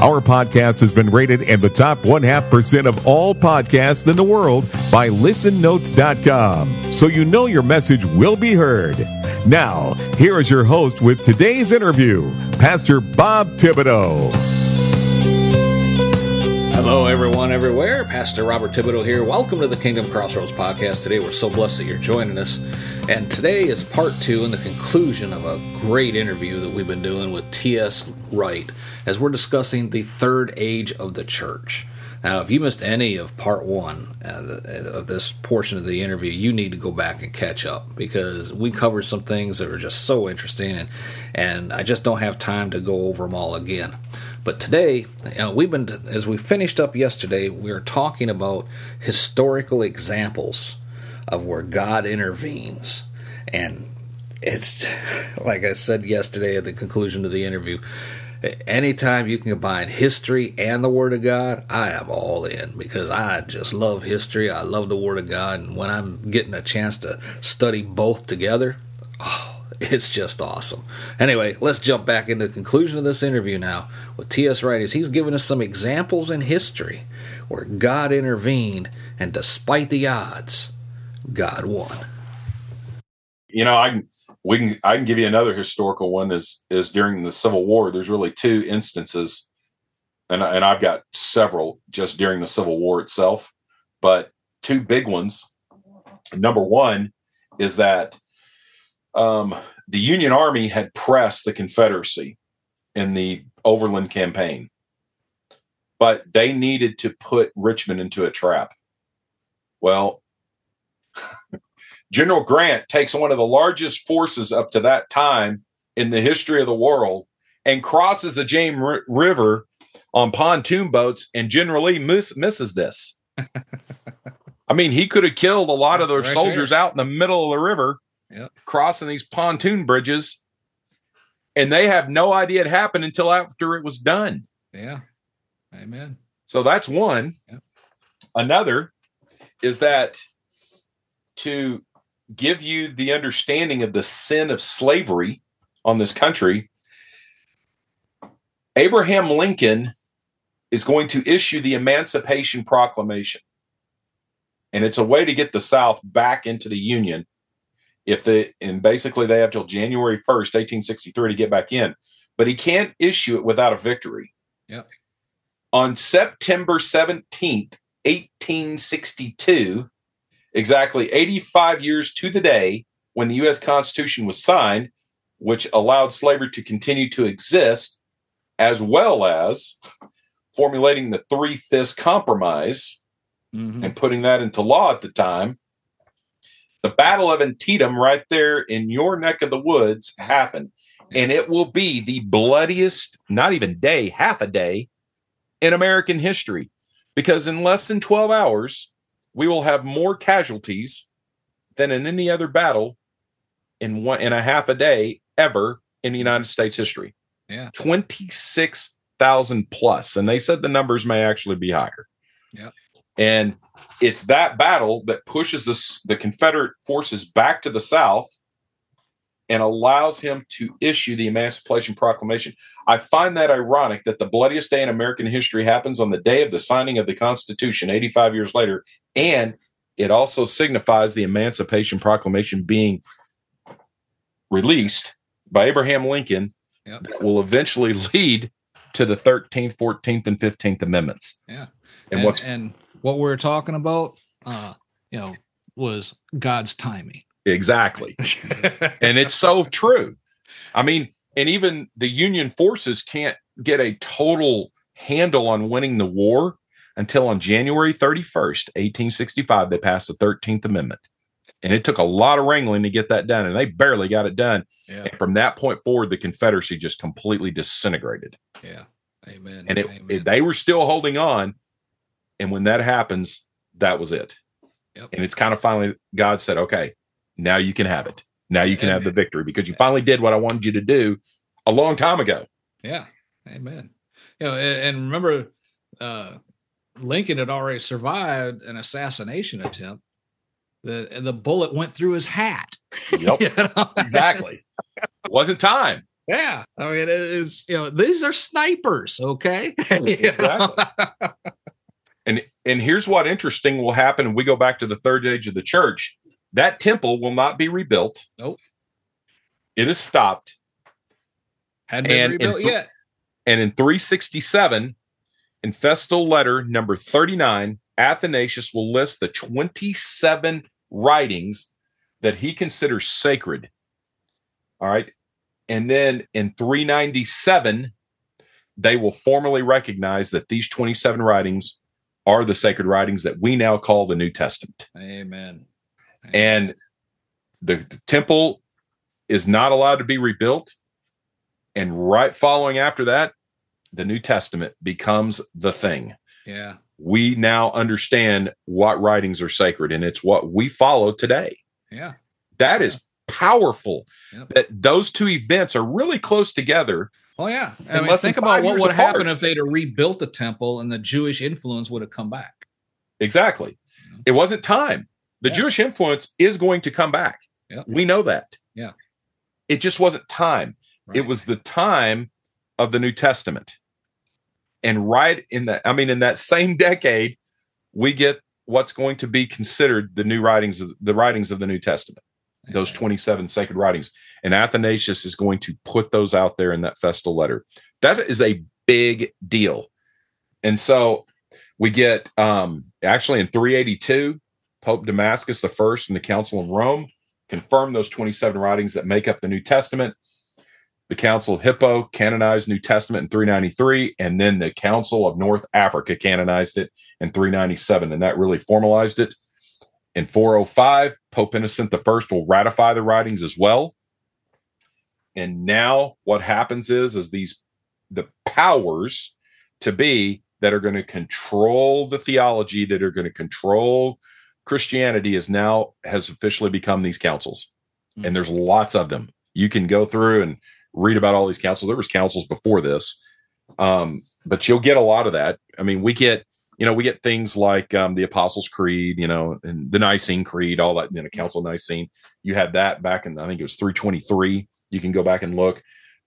Our podcast has been rated in the top one half percent of all podcasts in the world by listennotes.com. So you know your message will be heard. Now, here is your host with today's interview, Pastor Bob Thibodeau. Hello, everyone, everywhere. Pastor Robert Thibodeau here. Welcome to the Kingdom Crossroads podcast. Today, we're so blessed that you're joining us. And today is part two and the conclusion of a great interview that we've been doing with T.S. Wright as we're discussing the third age of the church. Now, if you missed any of part one uh, of this portion of the interview, you need to go back and catch up because we covered some things that are just so interesting, and and I just don't have time to go over them all again. But today, know, we've been as we finished up yesterday, we were talking about historical examples of where God intervenes, and it's like I said yesterday at the conclusion of the interview anytime you can combine history and the Word of God, I am all in because I just love history. I love the Word of God. And when I'm getting a chance to study both together, oh, it's just awesome. Anyway, let's jump back into the conclusion of this interview now with T.S. Wright. As he's given us some examples in history where God intervened, and despite the odds, God won. You know, I can we can I can give you another historical one is is during the Civil War. There's really two instances, and and I've got several just during the Civil War itself, but two big ones. Number one is that um, the Union Army had pressed the Confederacy in the Overland Campaign, but they needed to put Richmond into a trap. Well, General Grant takes one of the largest forces up to that time in the history of the world and crosses the James R- River on pontoon boats, and General Lee miss- misses this. I mean, he could have killed a lot of their right soldiers there. out in the middle of the river, yep. crossing these pontoon bridges, and they have no idea it happened until after it was done. Yeah. Amen. So that's one. Yep. Another is that to give you the understanding of the sin of slavery on this country, Abraham Lincoln is going to issue the Emancipation Proclamation. And it's a way to get the South back into the Union. If the and basically they have till January 1st, 1863 to get back in. But he can't issue it without a victory. Yep. On September 17th, 1862, exactly 85 years to the day when the U.S. Constitution was signed, which allowed slavery to continue to exist, as well as formulating the Three Fifths Compromise mm-hmm. and putting that into law at the time. The Battle of Antietam, right there in your neck of the woods, happened. And it will be the bloodiest, not even day, half a day in American history. Because in less than 12 hours, we will have more casualties than in any other battle in one in a half a day ever in the United States history. Yeah. 26,000 plus. And they said the numbers may actually be higher. Yeah. And it's that battle that pushes the, the Confederate forces back to the South and allows him to issue the Emancipation Proclamation. I find that ironic that the bloodiest day in American history happens on the day of the signing of the Constitution 85 years later, and it also signifies the Emancipation Proclamation being released by Abraham Lincoln yep. that will eventually lead to the 13th, 14th, and 15th Amendments. Yeah. And, and what's and what we're talking about, uh, you know, was God's timing. Exactly. and it's so true. I mean, and even the Union forces can't get a total handle on winning the war until on January 31st, 1865, they passed the 13th Amendment. And it took a lot of wrangling to get that done, and they barely got it done. Yeah. And from that point forward, the Confederacy just completely disintegrated. Yeah. Amen. And it, Amen. it, they were still holding on. And when that happens, that was it. Yep. And it's kind of finally God said, okay, now you can have it. Now you can have the victory because you finally did what I wanted you to do a long time ago. Yeah. Amen. You know, and, and remember, uh, Lincoln had already survived an assassination attempt. The and the bullet went through his hat. Yep. You know? Exactly. Wasn't time. Yeah. I mean, it is, you know, these are snipers, okay? Exactly. And here's what interesting will happen. We go back to the third age of the church. That temple will not be rebuilt. Nope. It is stopped. Hadn't been rebuilt th- yet. And in 367, in festal letter number 39, Athanasius will list the 27 writings that he considers sacred. All right. And then in 397, they will formally recognize that these 27 writings are the sacred writings that we now call the New Testament. Amen. And the, the temple is not allowed to be rebuilt. And right following after that, the New Testament becomes the thing. yeah. We now understand what writings are sacred, and it's what we follow today. Yeah. That is powerful. Yep. That those two events are really close together. Well, yeah. I And mean, think about what would happen if they'd have rebuilt the temple and the Jewish influence would have come back. Exactly. It wasn't time. The Yeah. Jewish influence is going to come back. We know that. Yeah. It just wasn't time. It was the time of the New Testament. And right in that, I mean, in that same decade, we get what's going to be considered the new writings of the writings of the New Testament, those 27 sacred writings. And Athanasius is going to put those out there in that festal letter. That is a big deal. And so we get um actually in 382, Pope Damascus first and the Council of Rome confirmed those 27 writings that make up the New Testament. The Council of Hippo canonized New Testament in 393, and then the Council of North Africa canonized it in 397, and that really formalized it. In 405, Pope Innocent I will ratify the writings as well. And now what happens is, is these the powers to be that are going to control the theology, that are going to control Christianity, is now has officially become these councils, and there's lots of them. You can go through and read about all these councils. There was councils before this, um, but you'll get a lot of that. I mean, we get you know we get things like um, the Apostles' Creed, you know, and the Nicene Creed, all that. You know, Council of Nicene. You had that back in I think it was 323. You can go back and look,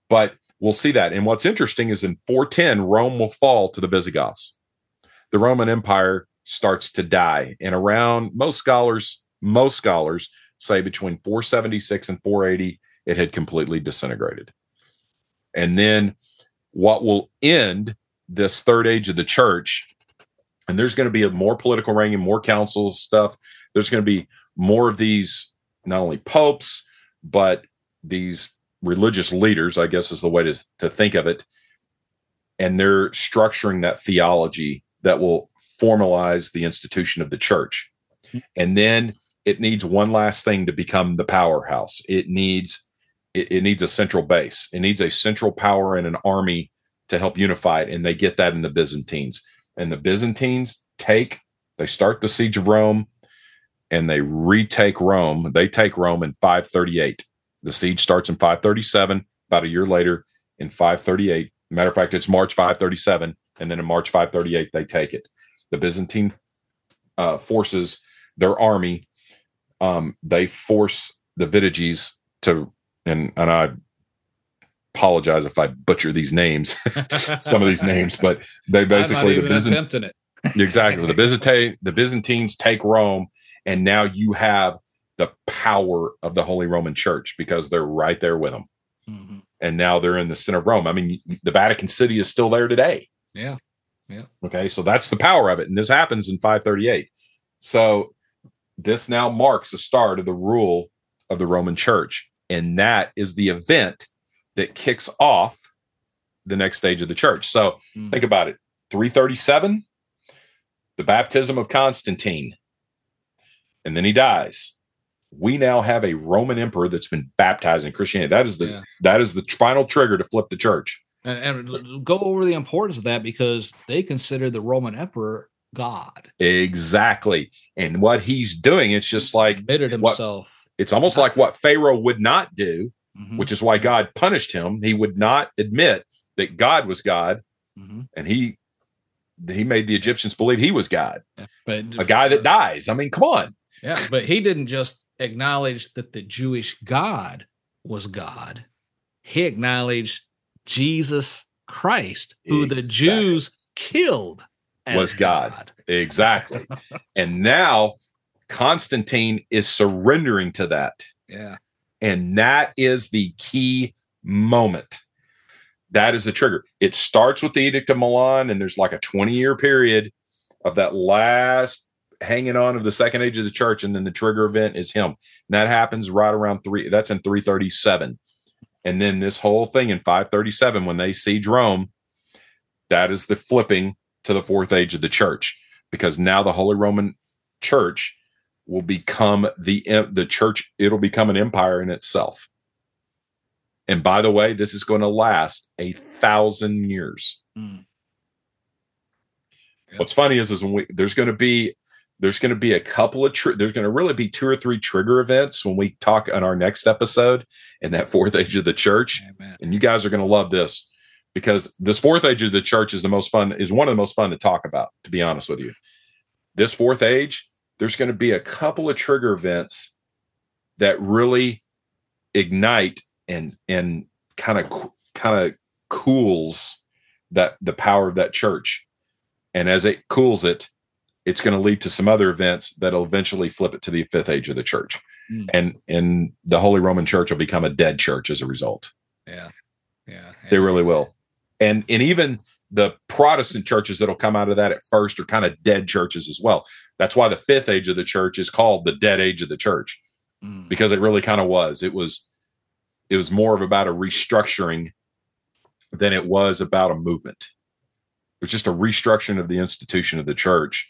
but we'll see that. And what's interesting is in 410, Rome will fall to the Visigoths. The Roman Empire starts to die, and around most scholars, most scholars say between 476 and 480, it had completely disintegrated. And then what will end this third age of the church, and there's going to be a more political and more councils stuff. There's going to be more of these, not only popes, but these religious leaders, I guess is the way to, to think of it. And they're structuring that theology that will formalize the institution of the church. And then it needs one last thing to become the powerhouse. It needs it, it needs a central base. It needs a central power and an army to help unify it. And they get that in the Byzantines. And the Byzantines take, they start the siege of Rome and they retake Rome. They take Rome in 538. The siege starts in 537, about a year later in 538. Matter of fact, it's March 537. And then in March 538, they take it. The Byzantine uh, forces, their army, um, they force the Vitiges to, and, and I apologize if I butcher these names, some of these names, but they basically, the even Byzant- attempting it. exactly the Byzantine the Byzantines take Rome, and now you have the power of the Holy Roman Church because they're right there with them, Mhm. and now they're in the center of Rome. I mean, the Vatican City is still there today. Yeah. Yeah. Okay, so that's the power of it, and this happens in 538. So this now marks the start of the rule of the Roman Church, and that is the event that kicks off the next stage of the church. So Mhm. think about it: 337, the baptism of Constantine, and then he dies. We now have a Roman emperor that's been baptized in Christianity. That is the Yeah. that is the final trigger to flip the church. And, and go over the importance of that because they consider the Roman emperor God. Exactly. And what he's doing, it's just like admitted what- himself. it's almost like what Pharaoh would not do, Mhm, which is why God punished him. He would not admit that God was God, mhm. and he he made the Egyptians believe he was God, But a guy that dies. I mean, come on. Yeah, but he didn't just acknowledge that the Jewish God was God. He acknowledged Jesus Christ, who the Jews killed as Was God. Exactly. and now Constantine is surrendering to that. Yeah. And that is the key moment. That is the trigger. It starts with the Edict of Milan, and there's like a 20 year period of that last hanging on of the second age of the church, and then the trigger event is him. And that happens right around three. That's in 337. And then this whole thing in 537, when they siege Rome, that is the flipping to the fourth age of the church, because now the Holy Roman Church will become the the church. It'll become an empire in itself. And by the way, this is going to last a thousand years. Mm. Yeah. What's funny is, is when we there's going to be there's going to be a couple of tr- there's going to really be two or three trigger events when we talk on our next episode in that fourth age of the church, Amen. and you guys are going to love this because this fourth age of the church is the most fun is one of the most fun to talk about. To be honest with you, this fourth age there's going to be a couple of trigger events that really ignite and and kind of kind of cools that the power of that church and as it cools it it's going to lead to some other events that'll eventually flip it to the fifth age of the church Mm. and and the holy roman church will become a dead church as a result Yeah. Yeah. they really will and and even the protestant churches that'll come out of that at first are kind of dead churches as well that's why the fifth age of the church is called the dead age of the church Mm. because it really kind of was. It was it was more of about a restructuring than it was about a movement. It was just a restructuring of the institution of the church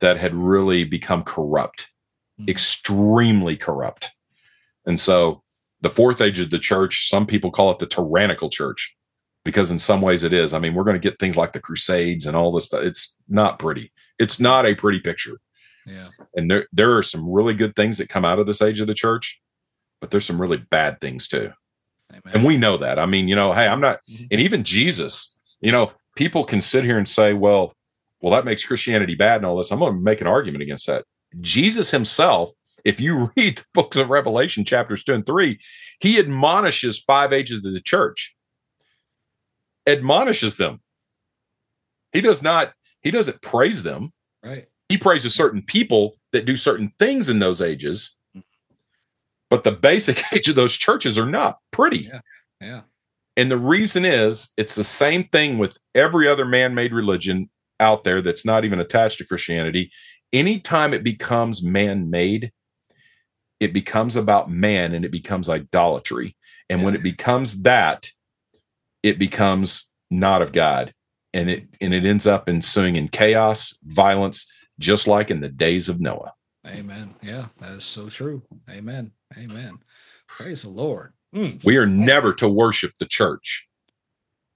that had really become corrupt, Mhm. extremely corrupt. And so the fourth age of the church, some people call it the tyrannical church because in some ways it is. I mean, we're going to get things like the crusades and all this stuff. It's not pretty. It's not a pretty picture Yeah. and there there are some really good things that come out of this age of the church but there's some really bad things too Amen. and we know that i mean you know hey i'm not Mhm. and even jesus you know people can sit here and say well well that makes christianity bad and all this i'm going to make an argument against that jesus himself if you read the books of revelation chapters 2 and 3 he admonishes five ages of the church admonishes them he does not he doesn't praise them Right. he praises certain people that do certain things in those ages but the basic age of those churches are not pretty Yeah. Yeah. and the reason is it's the same thing with every other man-made religion out there that's not even attached to christianity anytime it becomes man-made it becomes about man and it becomes idolatry and when it becomes that it becomes not of god and it and it ends up ensuing in chaos violence just like in the days of noah Amen. Yeah. That is so true. Amen. Amen. Praise the Lord. Mm. we are never to worship the church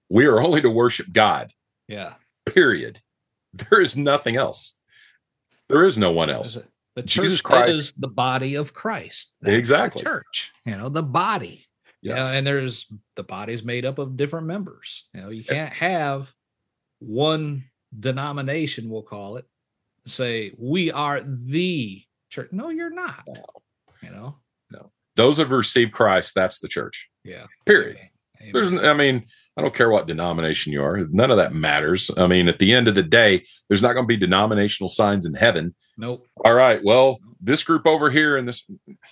we are only to worship god Yeah. period there is nothing else there is no one else The Jesus Christ. is the body of Christ. the Exactly. church. You know, the body. Yes Yeah, and there's the body's made up of different members. You know, you can't have one denomination, we'll call it, say we are the church. No, you're not. You know, no. those have received christ that's the church yeah. period Amen. there's i mean i don't care what denomination you are none of that matters i mean at the end of the day there's not going to be denominational signs in heaven nope. all right well this group over here and this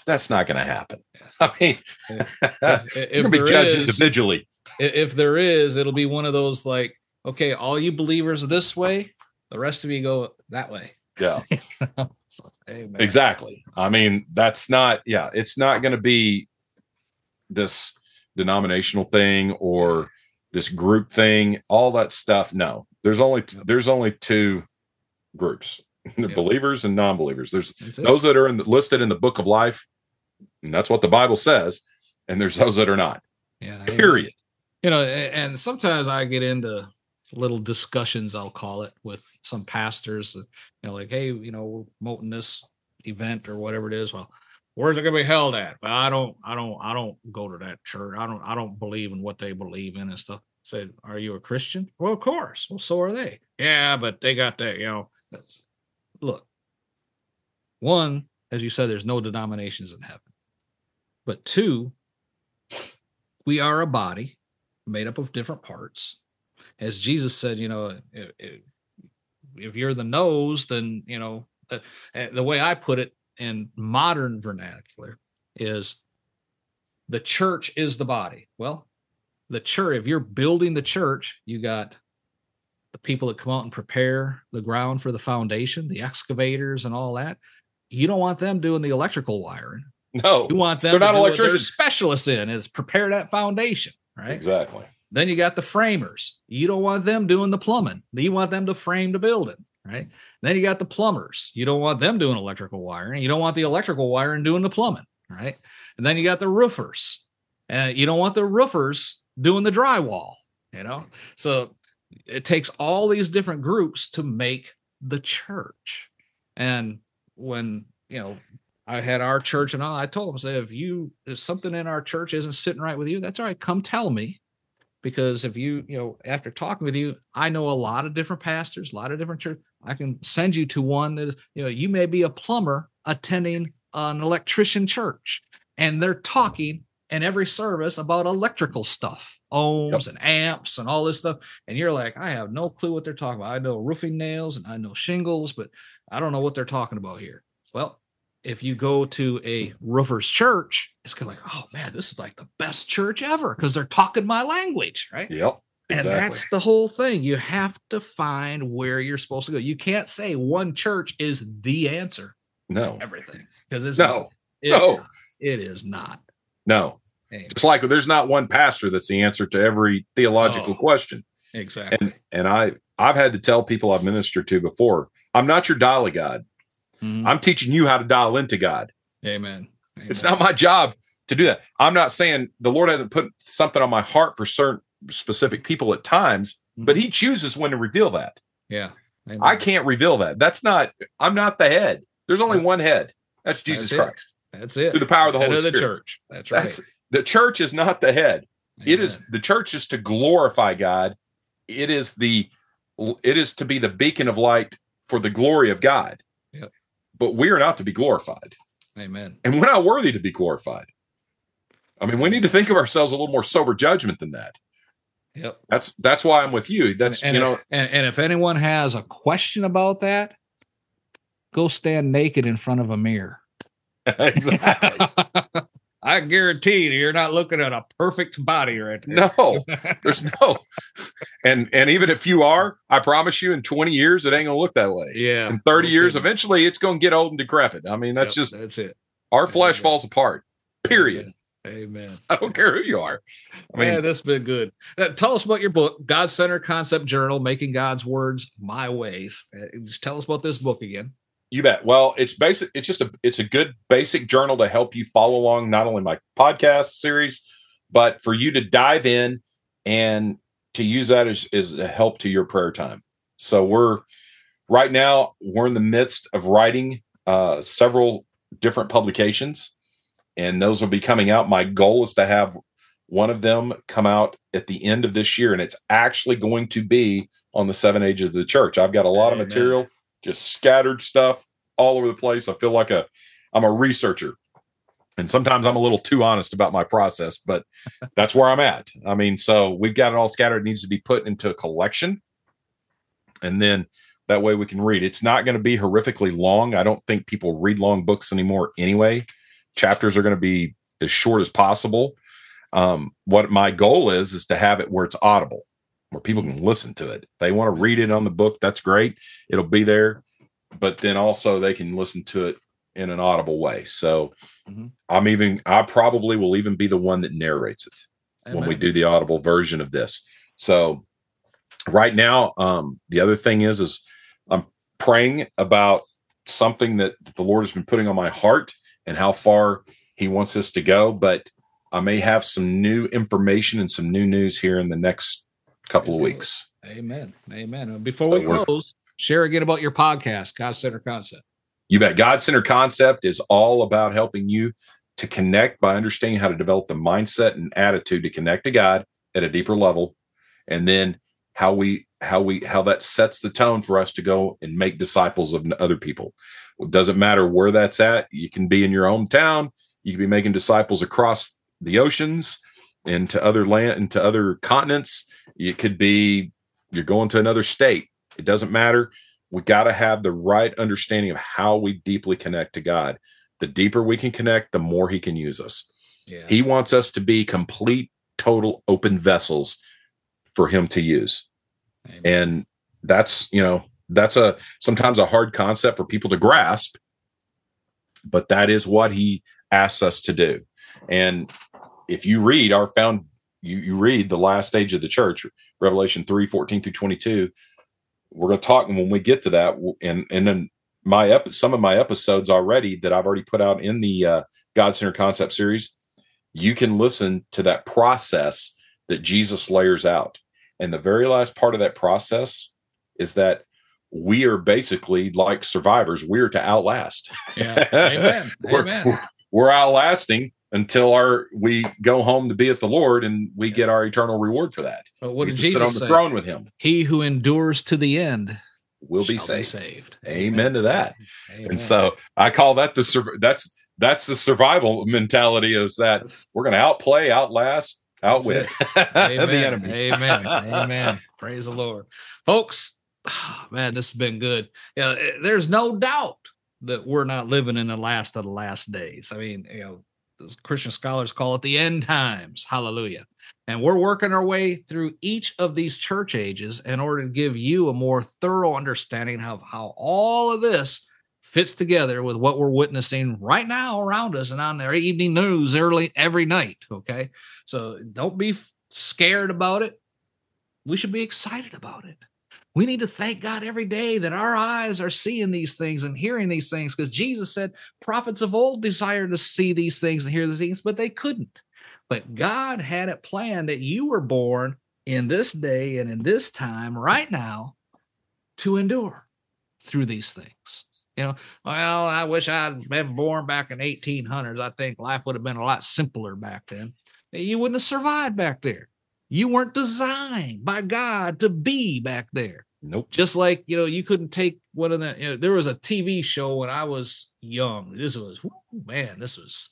that's not going to happen i mean If, you're if going to be judged is- individually if there is, it'll be one of those like, okay, all you believers this way, the rest of you go that way. yeah So. Exactly. I mean, that's not, yeah, it's not going to be this denominational thing or this group thing, all that stuff. No, there's only, there's only two groups the believers and non believers. There's those that are in the, listed in the book of life, and that's what the Bible says, and there's those that are not, yeah, period. you know and sometimes i get into little discussions, I'll call it, with some pastors. You know, like, hey, you know, we're promoting this event or whatever it is. Well, where's it gonna be held at? But I don't, I don't, I don't go to that church. I don't, I don't believe in what they believe in and stuff. Said, are you a Christian? Well, of course. Well, so are they. Yeah, but they got that. You know, look. One, as you said, there's no denominations in heaven. But two, we are a body made up of different parts. As Jesus said, you know, if, if you're the nose, then, you know, the eh, way I put it in modern vernacular is the church is the body. Well, the church, if you're building the church, you got the people that come out and prepare the ground for the foundation, the excavators and all that. You don't want them doing the electrical wiring. No, you want them. They're not electricians. Specialists in is prepare that foundation, right? Exactly. Then you got the framers. You don't want them doing the plumbing. You want them to frame the building, right? Then you got the plumbers. You don't want them doing electrical wiring. You don't want the electrical wiring doing the plumbing, right? And then you got the roofers. And you don't want the roofers doing the drywall, you know? So it takes all these different groups to make the church. And when, you know, I had our church and all, I told them, said, if you, if something in our church isn't sitting right with you, that's all right. Come tell me because if you you know after talking with you i know a lot of different pastors a lot of different church i can send you to one that is you know you may be a plumber attending an electrician church and they're talking in every service about electrical stuff ohms yep. and amps and all this stuff and you're like i have no clue what they're talking about i know roofing nails and i know shingles but i don't know what they're talking about here well if you go to a roofer's church, it's kind of like, oh man, this is like the best church ever because they're talking my language, right? Yep. Exactly. And that's the whole thing. You have to find where you're supposed to go. You can't say one church is the answer. No. everything. Because it's no. It's, no. It is not. No. Hey. It's like there's not one pastor that's the answer to every theological oh, question. Exactly. And and I I've had to tell people I've ministered to before, I'm not your dolly god. Mm-hmm. I'm teaching you how to dial into God. Amen. Amen. It's not my job to do that. I'm not saying the Lord hasn't put something on my heart for certain specific people at times, mm-hmm. but He chooses when to reveal that. Yeah. Amen. I can't reveal that. That's not, I'm not the head. There's only one head. That's Jesus That's Christ. That's it. Through the power of the head Holy of Spirit. the church. That's right. That's, the church is not the head. Amen. It is the church is to glorify God. It is the it is to be the beacon of light for the glory of God but we are not to be glorified. Amen. And we're not worthy to be glorified. I mean, we need to think of ourselves a little more sober judgment than that. Yep. That's that's why I'm with you. That's and, you if, know, and, and if anyone has a question about that, go stand naked in front of a mirror. exactly. I guarantee you, you're not looking at a perfect body right there. No, there's no. And and even if you are, I promise you, in 20 years, it ain't gonna look that way. Yeah. In 30 years, eventually, it's gonna get old and decrepit. I mean, that's yep, just that's it. Our flesh falls apart. Period. Amen. I don't care who you are. I mean, yeah, this has been good. Uh, tell us about your book, God Center Concept Journal, Making God's Words My Ways. Uh, just tell us about this book again. You bet. Well, it's basic. It's just a it's a good basic journal to help you follow along not only my podcast series, but for you to dive in and to use that as, as a help to your prayer time. So we're right now we're in the midst of writing uh, several different publications, and those will be coming out. My goal is to have one of them come out at the end of this year, and it's actually going to be on the seven ages of the church. I've got a lot Amen. of material just scattered stuff all over the place. I feel like a I'm a researcher. And sometimes I'm a little too honest about my process, but that's where I'm at. I mean, so we've got it all scattered. It needs to be put into a collection. And then that way we can read. It's not going to be horrifically long. I don't think people read long books anymore anyway. Chapters are going to be as short as possible. Um, what my goal is is to have it where it's audible where people can listen to it. They want to read it on the book, that's great. It'll be there, but then also they can listen to it in an audible way. So mm-hmm. I'm even I probably will even be the one that narrates it Amen. when we do the audible version of this. So right now, um, the other thing is is I'm praying about something that the Lord has been putting on my heart and how far he wants us to go, but I may have some new information and some new news here in the next couple of weeks. Amen. Amen. Before we close, share again about your podcast, God Center Concept. You bet. God Center Concept is all about helping you to connect by understanding how to develop the mindset and attitude to connect to God at a deeper level, and then how we how we how that sets the tone for us to go and make disciples of other people. It doesn't matter where that's at. You can be in your hometown. You can be making disciples across the oceans into other land into other continents. It could be you're going to another state. It doesn't matter. We got to have the right understanding of how we deeply connect to God. The deeper we can connect, the more He can use us. Yeah. He wants us to be complete, total open vessels for Him to use. Amen. And that's, you know, that's a sometimes a hard concept for people to grasp, but that is what He asks us to do. And if you read our found you, you read the last stage of the church, Revelation 3, 14 through 22. We're going to talk when we get to that. And, and then my ep- some of my episodes already that I've already put out in the uh, God Center Concept series, you can listen to that process that Jesus layers out. And the very last part of that process is that we are basically like survivors. We're to outlast. Yeah. Amen. we're, Amen. We're, we're outlasting until our we go home to be with the Lord and we get our eternal reward for that. But what we did Jesus sit on the say? throne with Him? He who endures to the end will be saved. saved. Amen, to that. Amen. And so I call that the sur- that's that's the survival mentality is that we're going to outplay, outlast, outwit the enemy. Amen. Amen. Praise the Lord, folks. Man, this has been good. You know, eh, there's no doubt that we're not living in the last of the last days. I mean, you know, Christian scholars call it the end times. Hallelujah. And we're working our way through each of these church ages in order to give you a more thorough understanding of how all of this fits together with what we're witnessing right now around us and on their evening news early every night. Okay. So don't be scared about it. We should be excited about it. We need to thank God every day that our eyes are seeing these things and hearing these things because Jesus said prophets of old desired to see these things and hear these things, but they couldn't. But God had it planned that you were born in this day and in this time right now to endure through these things. You know, well, I wish I'd been born back in 1800s. I think life would have been a lot simpler back then. You wouldn't have survived back there. You weren't designed by God to be back there. Nope. Just like you know, you couldn't take one of the. You know, there was a TV show when I was young. This was man. This was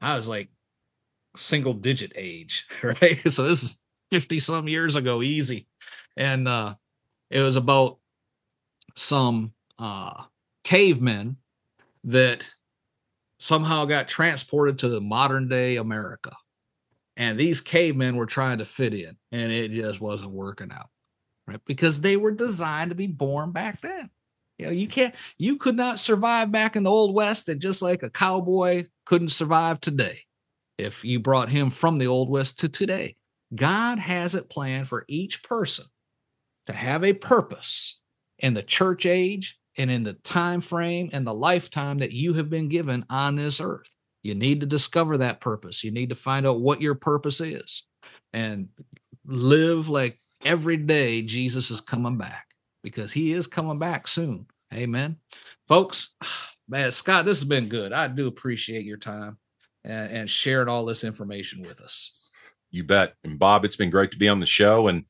I was like single digit age, right? So this is fifty some years ago, easy, and uh it was about some uh cavemen that somehow got transported to the modern day America. And these cavemen were trying to fit in, and it just wasn't working out right? Because they were designed to be born back then. You know, you can't, you could not survive back in the old west, and just like a cowboy couldn't survive today, if you brought him from the old west to today, God has it planned for each person to have a purpose in the church age and in the time frame and the lifetime that you have been given on this earth. You need to discover that purpose. You need to find out what your purpose is and live like every day Jesus is coming back because he is coming back soon. Amen. Folks, man, Scott, this has been good. I do appreciate your time and, and sharing all this information with us. You bet. And Bob, it's been great to be on the show. And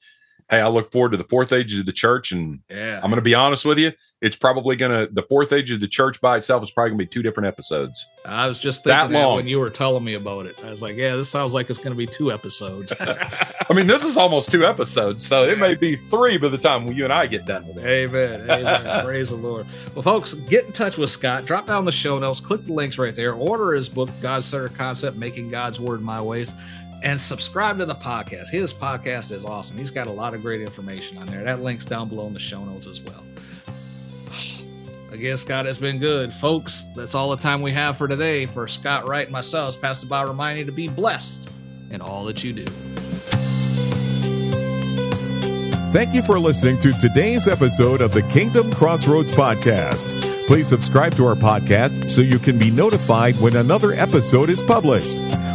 hey, I look forward to the fourth age of the church. And yeah, I'm going to be honest with you. It's probably going to, the fourth age of the church by itself is probably going to be two different episodes. I was just thinking That that, long. when you were telling me about it. I was like, yeah, this sounds like it's going to be two episodes. I mean, this is almost two episodes. So it may be three by the time you and I get done with it. Amen. Amen. Praise the Lord. Well, folks, get in touch with Scott. Drop down the show notes. Click the links right there. Order his book, God's Center Concept Making God's Word My Ways. And subscribe to the podcast. His podcast is awesome. He's got a lot of great information on there. That link's down below in the show notes as well. Again, Scott, it's been good. Folks, that's all the time we have for today. For Scott Wright and myself, it's Pastor Bob reminding you to be blessed in all that you do. Thank you for listening to today's episode of the Kingdom Crossroads Podcast. Please subscribe to our podcast so you can be notified when another episode is published.